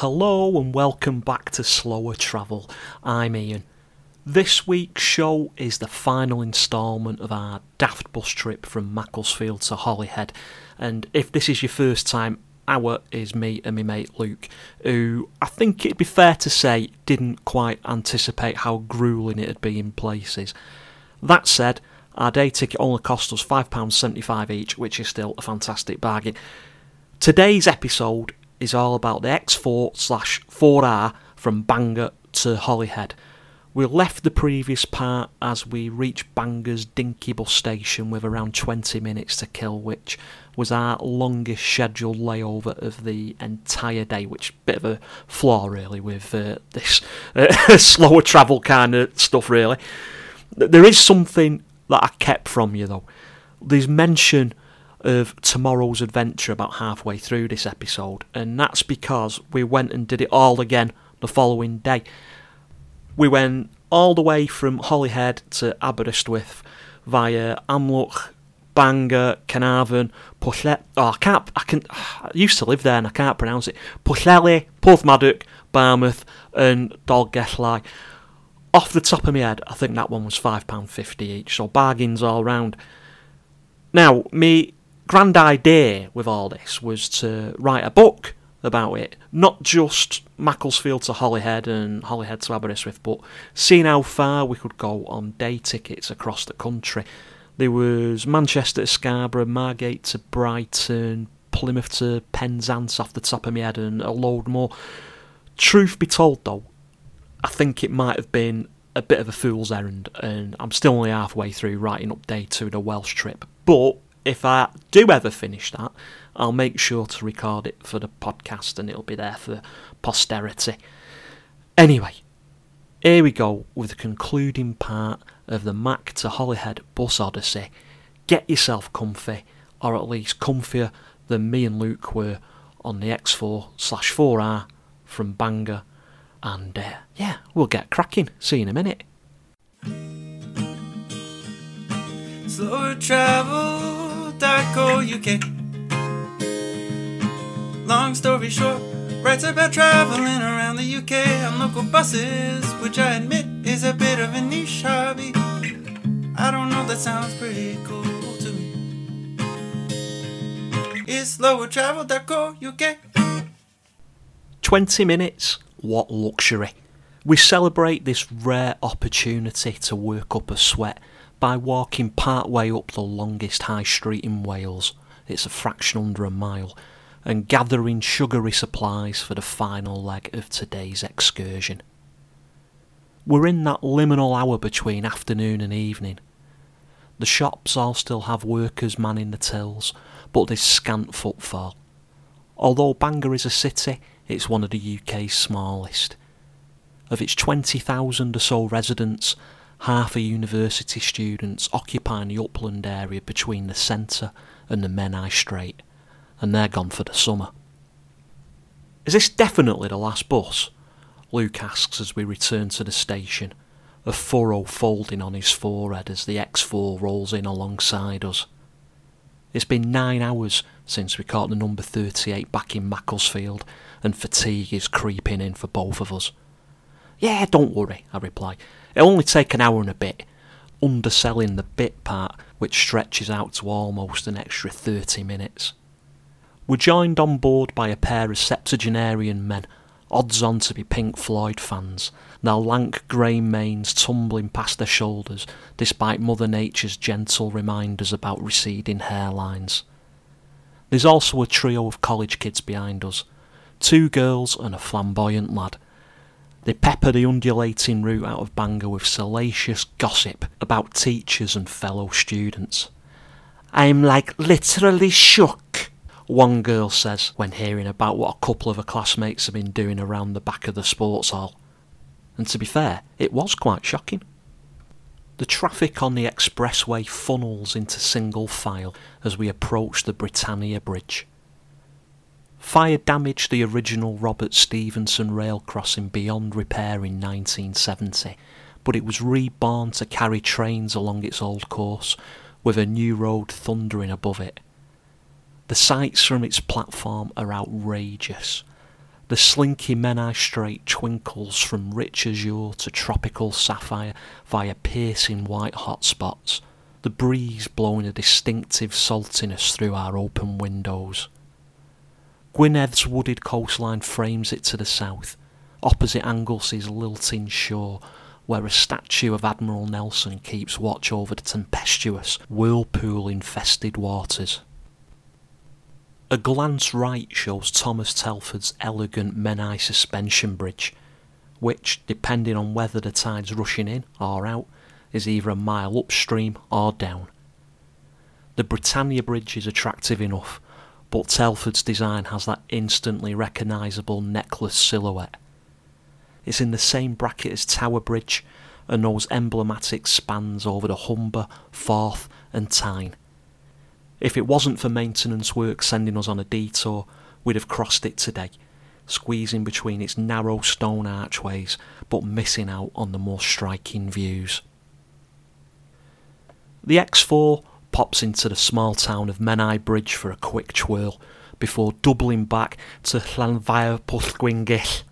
Hello and welcome back to Slower Travel. I'm Ian. This week's show is the final instalment of our daft bus trip from Macclesfield to Holyhead. And if this is your first time, our is me and my mate Luke, who I think it'd be fair to say didn't quite anticipate how grueling it'd be in places. That said, our day ticket only cost us £5.75 each, which is still a fantastic bargain. Today's episode is all about the X4 slash 4R from Bangor to Holyhead. We left the previous part as we reached Bangor's Dinky bus station with around 20 minutes to kill, which was our longest scheduled layover of the entire day, which bit of a flaw really with uh, this uh, slower travel kind of stuff really. There is something that I kept from you though. There's mention of tomorrow's adventure about halfway through this episode, and that's because we went and did it all again the following day. We went all the way from Holyhead to Aberystwyth via Amlwch, Bangor, Carnarvon, Pwllet. Oh, I can't. I can. I used to live there and I can't pronounce it. Pwllheli, Porthmadog, Barmouth, and Dolgellau. Off the top of my head, I think that one was five pound fifty each. So bargains all round. Now, me grand idea with all this was to write a book about it, not just Macclesfield to Holyhead and Holyhead to Aberystwyth, but seeing how far we could go on day tickets across the country. There was Manchester to Scarborough, Margate to Brighton, Plymouth to Penzance off the top of my head, and a load more. Truth be told, though, I think it might have been a bit of a fool's errand, and I'm still only halfway through writing up day two of the Welsh trip. But if I do ever finish that, I'll make sure to record it for the podcast and it'll be there for posterity. Anyway, here we go with the concluding part of the Mac to Holyhead bus odyssey. Get yourself comfy, or at least comfier than me and Luke were on the X4 slash 4R from Bangor. And uh, yeah, we'll get cracking. See you in a minute. Slower travel, UK. Long story short, writes about traveling around the UK on local buses, which I admit is a bit of a niche hobby. I don't know, that sounds pretty cool to me. It's slower travel, Darko UK. 20 minutes, what luxury. We celebrate this rare opportunity to work up a sweat by walking part way up the longest high street in Wales. It's a fraction under a mile and gathering sugary supplies for the final leg of today's excursion. We're in that liminal hour between afternoon and evening. The shops all still have workers manning the tills, but there's scant footfall. Although Bangor is a city, it's one of the UK's smallest. Of its 20,000 or so residents, half are university students occupying the upland area between the centre and the Menai Strait, and they're gone for the summer. Is this definitely the last bus? Luke asks as we return to the station, a furrow folding on his forehead as the X4 rolls in alongside us. It's been nine hours since we caught the number 38 back in Macclesfield, and fatigue is creeping in for both of us. Yeah, don't worry, I reply. It'll only take an hour and a bit, underselling the bit part, which stretches out to almost an extra 30 minutes. We're joined on board by a pair of septuagenarian men, odds on to be Pink Floyd fans, their lank grey manes tumbling past their shoulders despite Mother Nature's gentle reminders about receding hairlines. There's also a trio of college kids behind us, two girls and a flamboyant lad. They pepper the undulating route out of Bangor with salacious gossip about teachers and fellow students. I'm like literally shook, one girl says when hearing about what a couple of her classmates have been doing around the back of the sports hall. And to be fair, it was quite shocking. The traffic on the expressway funnels into single file as we approach the Britannia Bridge. Fire damaged the original Robert Stephenson rail crossing beyond repair in 1970, but it was reborn to carry trains along its old course, with a new road thundering above it. The sights from its platform are outrageous. The slinky Menai Strait twinkles from rich azure to tropical sapphire via piercing white hot spots, the breeze blowing a distinctive saltiness through our open windows. Gwynedd's wooded coastline frames it to the south, opposite Anglesey's lilting shore, where a statue of Admiral Nelson keeps watch over the tempestuous, whirlpool infested waters. A glance right shows Thomas Telford's elegant Menai suspension bridge, which, depending on whether the tide's rushing in or out, is either a mile upstream or down. The Britannia Bridge is attractive enough, but Telford's design has that instantly recognisable necklace silhouette. It's in the same bracket as Tower Bridge and those emblematic spans over the Humber, Forth, and Tyne. If it wasn't for maintenance work sending us on a detour, we'd have crossed it today, squeezing between its narrow stone archways, but missing out on the more striking views. The X4 pops into the small town of Menai Bridge for a quick twirl before doubling back to Llanfair Pwllgwyngyll.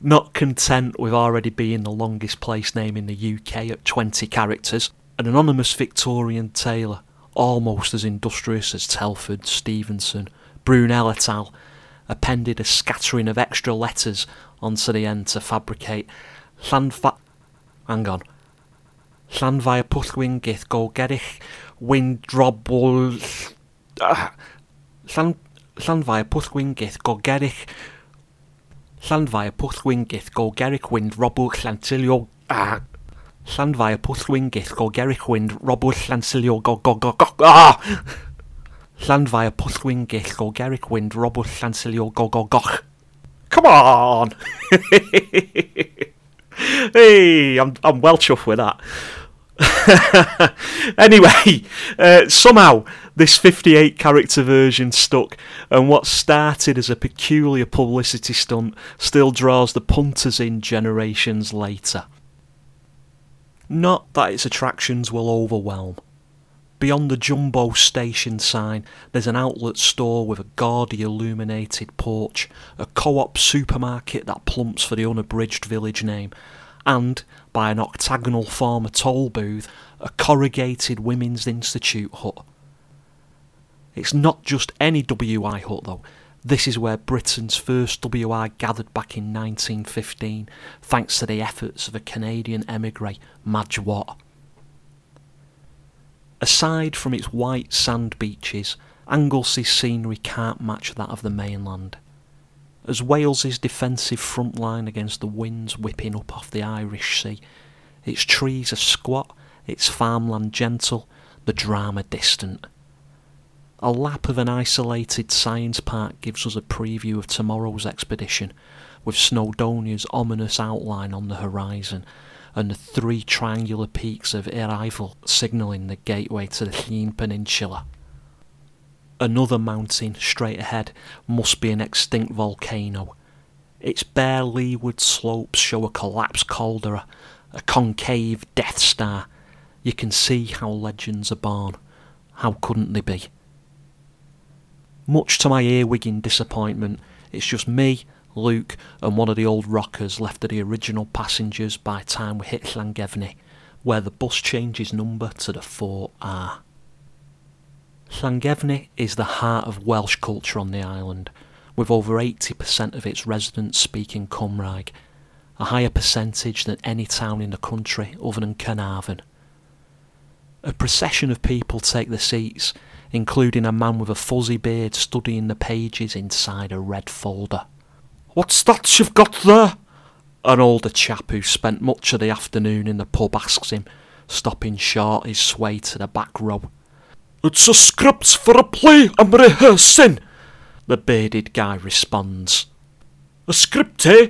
Not content with already being the longest place name in the UK at 20 characters, an anonymous Victorian tailor, almost as industrious as Telford, Stephenson, Brunel et al., appended a scattering of extra letters onto the end to fabricate Llanfa... Hang on. Golgerich Windrobol... Ah, Llan... Llanfair Pwllgwyngyll Golgerich Llanfair Pwllgwyngyll Golgerich Windrobol Llansilio... Ah, Llanfair Pwllgwyngyll Golgerich Wind Robl Llansilio Go Go Go Go Ah! Llanfair Pwllgwyngyll Golgerich Wind Robl Llansilio Go Go Goch. Come on! hey, I'm I'm well chuffed with that. anyway, uh, somehow this 58 character version stuck, and what started as a peculiar publicity stunt still draws the punters in generations later. Not that its attractions will overwhelm. Beyond the jumbo station sign, there's an outlet store with a gaudy illuminated porch, a co op supermarket that plumps for the unabridged village name, and, by an octagonal former toll booth, a corrugated Women's Institute hut. It's not just any WI hut though. This is where Britain's first WI gathered back in 1915, thanks to the efforts of a Canadian emigre, Madge Watt. Aside from its white sand beaches, Anglesey's scenery can't match that of the mainland. As Wales's defensive front line against the winds whipping up off the Irish Sea, its trees are squat, its farmland gentle, the drama distant. A lap of an isolated science park gives us a preview of tomorrow's expedition, with Snowdonia's ominous outline on the horizon and the three triangular peaks of Yr Eifl signalling the gateway to the Llŷn Peninsula. Another mountain straight ahead must be an extinct volcano. Its bare leeward slopes show a collapsed caldera, a concave Death Star. You can see how legends are born. How couldn't they be? Much to my earwigging disappointment, it's just me, Luke, and one of the old rockers left of the original passengers by time we hit Llangefni, where the bus changes number to the 4R. Llangefni is the heart of Welsh culture on the island, with over 80% of its residents speaking Cymraeg, a higher percentage than any town in the country other than Carnarvon. A procession of people take the seats, including a man with a fuzzy beard studying the pages inside a red folder. What's that you've got there? An older chap who spent much of the afternoon in the pub asks him, stopping short his sway to the back row. It's a script for a play I'm rehearsing, the bearded guy responds. A script, eh?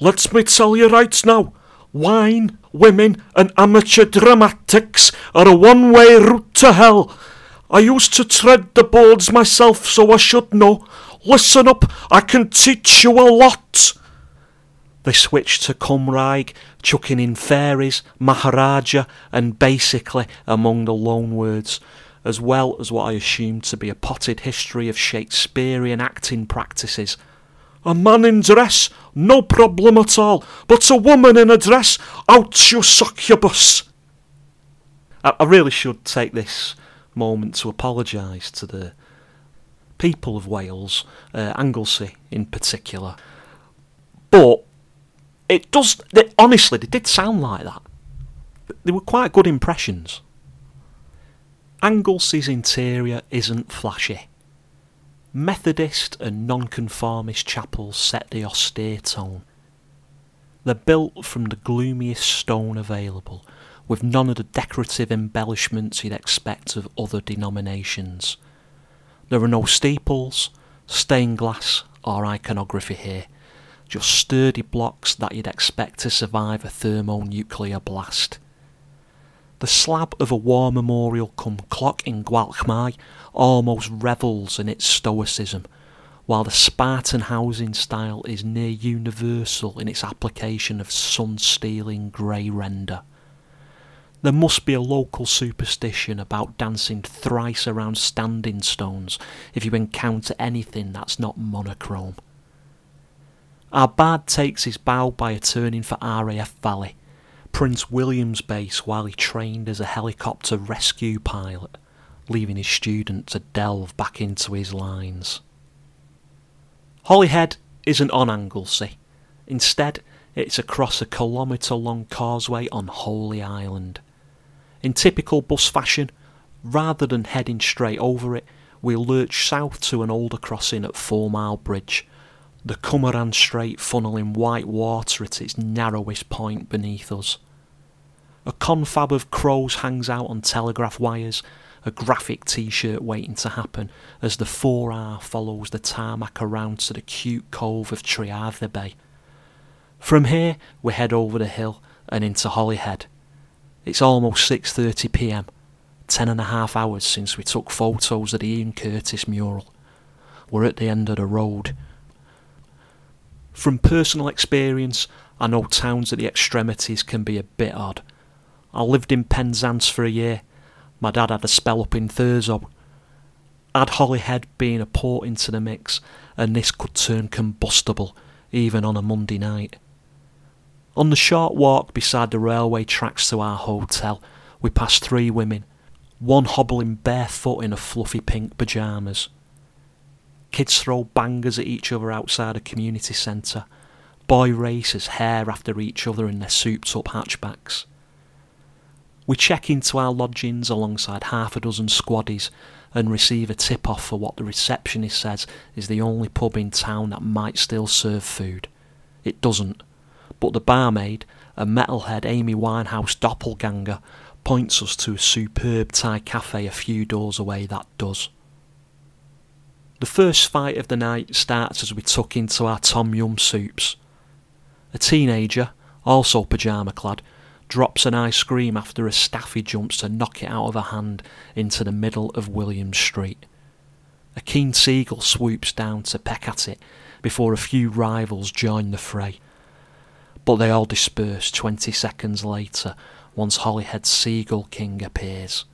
Let me tell you right now. Wine, women, and amateur dramatics are a one way route to hell. I used to tread the boards myself, so I should know. Listen up, I can teach you a lot. They switched to Cymraeg, chucking in fairies, Maharaja, and basically among the loan words as well as what I assumed to be a potted history of Shakespearean acting practices. A man in dress, no problem at all, but a woman in a dress, out you succubus! I, I really should take this moment to apologise to the people of Wales, uh, Anglesey in particular. But it does, they, honestly, they did sound like that. They were quite good impressions. Anglesey's interior isn't flashy. Methodist and nonconformist chapels set the austere tone. They're built from the gloomiest stone available, with none of the decorative embellishments you'd expect of other denominations. There are no steeples, stained glass, or iconography here, just sturdy blocks that you'd expect to survive a thermonuclear blast. The slab of a war memorial come clock in Gwalchmai almost revels in its stoicism, while the Spartan housing style is near universal in its application of sun stealing grey render. There must be a local superstition about dancing thrice around standing stones if you encounter anything that's not monochrome. Our bard takes his bow by a turning for RAF Valley, Prince William's base while he trained as a helicopter rescue pilot, leaving his student to delve back into his lines. Holyhead isn't on Anglesey. Instead, it's across a kilometre long causeway on Holy Island. In typical bus fashion, rather than heading straight over it, we lurch south to an older crossing at Four Mile Bridge, the Cymyran Strait funneling white water at its narrowest point beneath us. A confab of crows hangs out on telegraph wires, a graphic t shirt waiting to happen as the 4R follows the tarmac around to the cute cove of Trearddur Bay. From here, we head over the hill and into Holyhead. It's almost 6:30 p.m. Ten and a half hours since we took photos of the Ian Curtis mural. We're at the end of the road. From personal experience, I know towns at the extremities can be a bit odd. I lived in Penzance for a year. My dad had a spell up in Thurso. Add Holyhead being a port into the mix, and this could turn combustible, even on a Monday night. On the short walk beside the railway tracks to our hotel, we passed three women, one hobbling barefoot in a fluffy pink pyjamas. Kids throw bangers at each other outside a community centre. Boy races hair after each other in their souped up hatchbacks. We check into our lodgings alongside half a dozen squaddies and receive a tip off for what the receptionist says is the only pub in town that might still serve food. It doesn't, but the barmaid, a metalhead Amy Winehouse doppelganger, points us to a superb Thai cafe a few doors away that does. The first fight of the night starts as we tuck into our tom yum soups. A teenager, also pyjama clad, drops an ice cream after a staffy jumps to knock it out of her hand into the middle of William Street. A keen seagull swoops down to peck at it before a few rivals join the fray. But they all disperse twenty seconds later once Holyhead's Seagull King appears.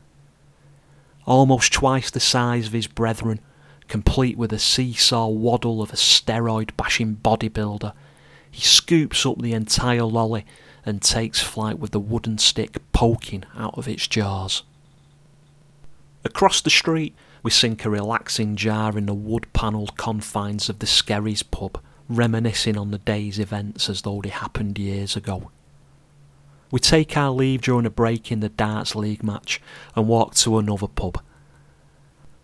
Almost twice the size of his brethren, complete with a seesaw waddle of a steroid bashing bodybuilder, he scoops up the entire lolly and takes flight with the wooden stick poking out of its jaws. Across the street, we sink a relaxing jar in the wood panelled confines of the Skerries pub, reminiscing on the day's events as though they happened years ago. We take our leave during a break in the darts league match and walk to another pub.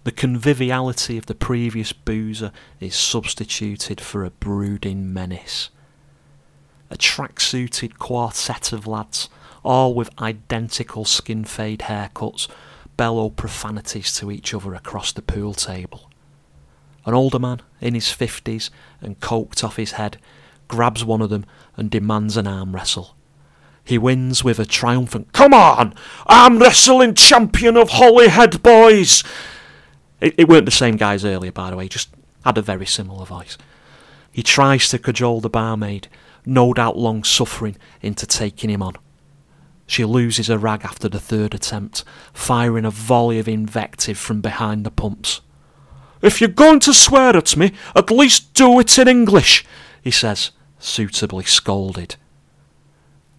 The conviviality of the previous boozer is substituted for a brooding menace a track-suited quartet of lads, all with identical skin fade haircuts, bellow profanities to each other across the pool table. An older man, in his fifties and coked off his head, grabs one of them and demands an arm wrestle. He wins with a triumphant, Come on! Arm wrestling champion of Holyhead, boys! It, it weren't the same guys earlier, by the way, just had a very similar voice. He tries to cajole the barmaid, no doubt long suffering, into taking him on. She loses her rag after the third attempt, firing a volley of invective from behind the pumps. If you're going to swear at me, at least do it in English, he says, suitably scolded.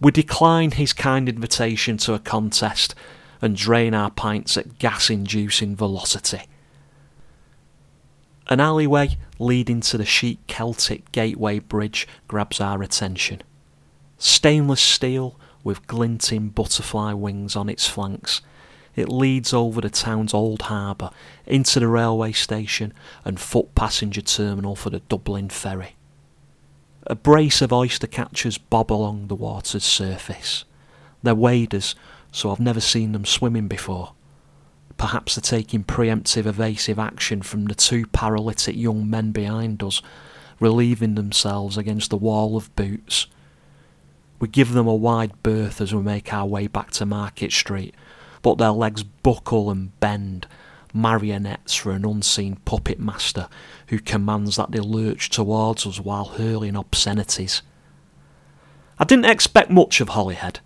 We decline his kind invitation to a contest and drain our pints at gas inducing velocity. An alleyway leading to the chic Celtic Gateway Bridge grabs our attention. Stainless steel with glinting butterfly wings on its flanks, it leads over the town's old harbour into the railway station and foot passenger terminal for the Dublin ferry. A brace of oyster catchers bob along the water's surface. They're waders, so I've never seen them swimming before. Perhaps they're taking preemptive evasive action from the two paralytic young men behind us, relieving themselves against the wall of boots. We give them a wide berth as we make our way back to Market Street, but their legs buckle and bend, marionettes for an unseen puppet master who commands that they lurch towards us while hurling obscenities. I didn't expect much of Holyhead,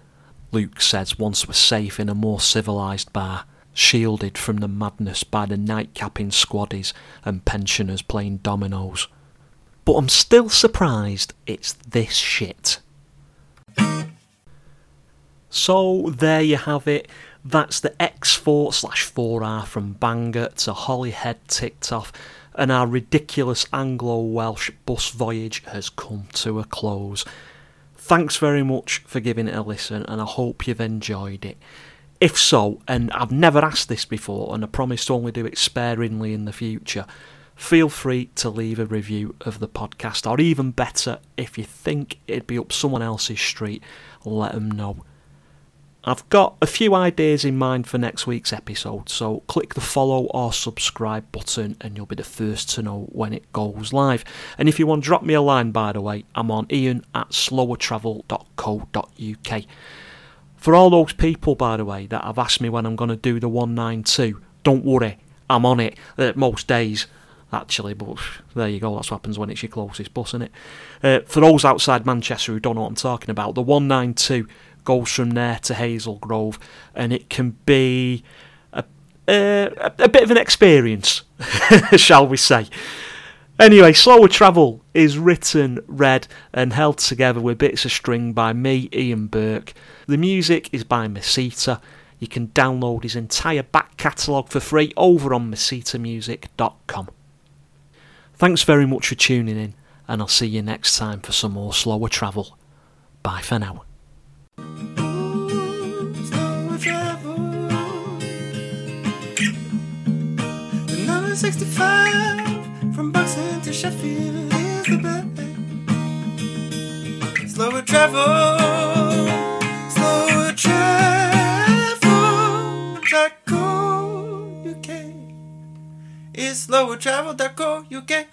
Luke says once we're safe in a more civilised bar, shielded from the madness by the nightcapping squaddies and pensioners playing dominoes. But I'm still surprised it's this shit. So there you have it. That's the X4 slash 4R from Bangor to Holyhead ticked off, and our ridiculous Anglo Welsh bus voyage has come to a close. Thanks very much for giving it a listen, and I hope you've enjoyed it. If so, and I've never asked this before, and I promise to only do it sparingly in the future, feel free to leave a review of the podcast, or even better, if you think it'd be up someone else's street, let them know. I've got a few ideas in mind for next week's episode, so click the follow or subscribe button and you'll be the first to know when it goes live. And if you want to drop me a line, by the way, I'm on ian at slowertravel.co.uk. For all those people, by the way, that have asked me when I'm going to do the 192, don't worry, I'm on it uh, most days actually, but there you go, that's what happens when it's your closest bus, isn't it? Uh, for those outside Manchester who don't know what I'm talking about, the 192 goes from there to Hazel Grove, and it can be a, a bit of an experience, shall we say. Anyway, Slower Travel is written, read, and held together with bits of string by me, Ian Burke. The music is by Mesita. You can download his entire back catalogue for free over on mesitamusic.com. Thanks very much for tuning in, and I'll see you next time for some more Slower Travel. Bye for now. From Buxton to Sheffield is the best. Slower travel. Slower travel. Dot UK. is slower travel. Dot UK.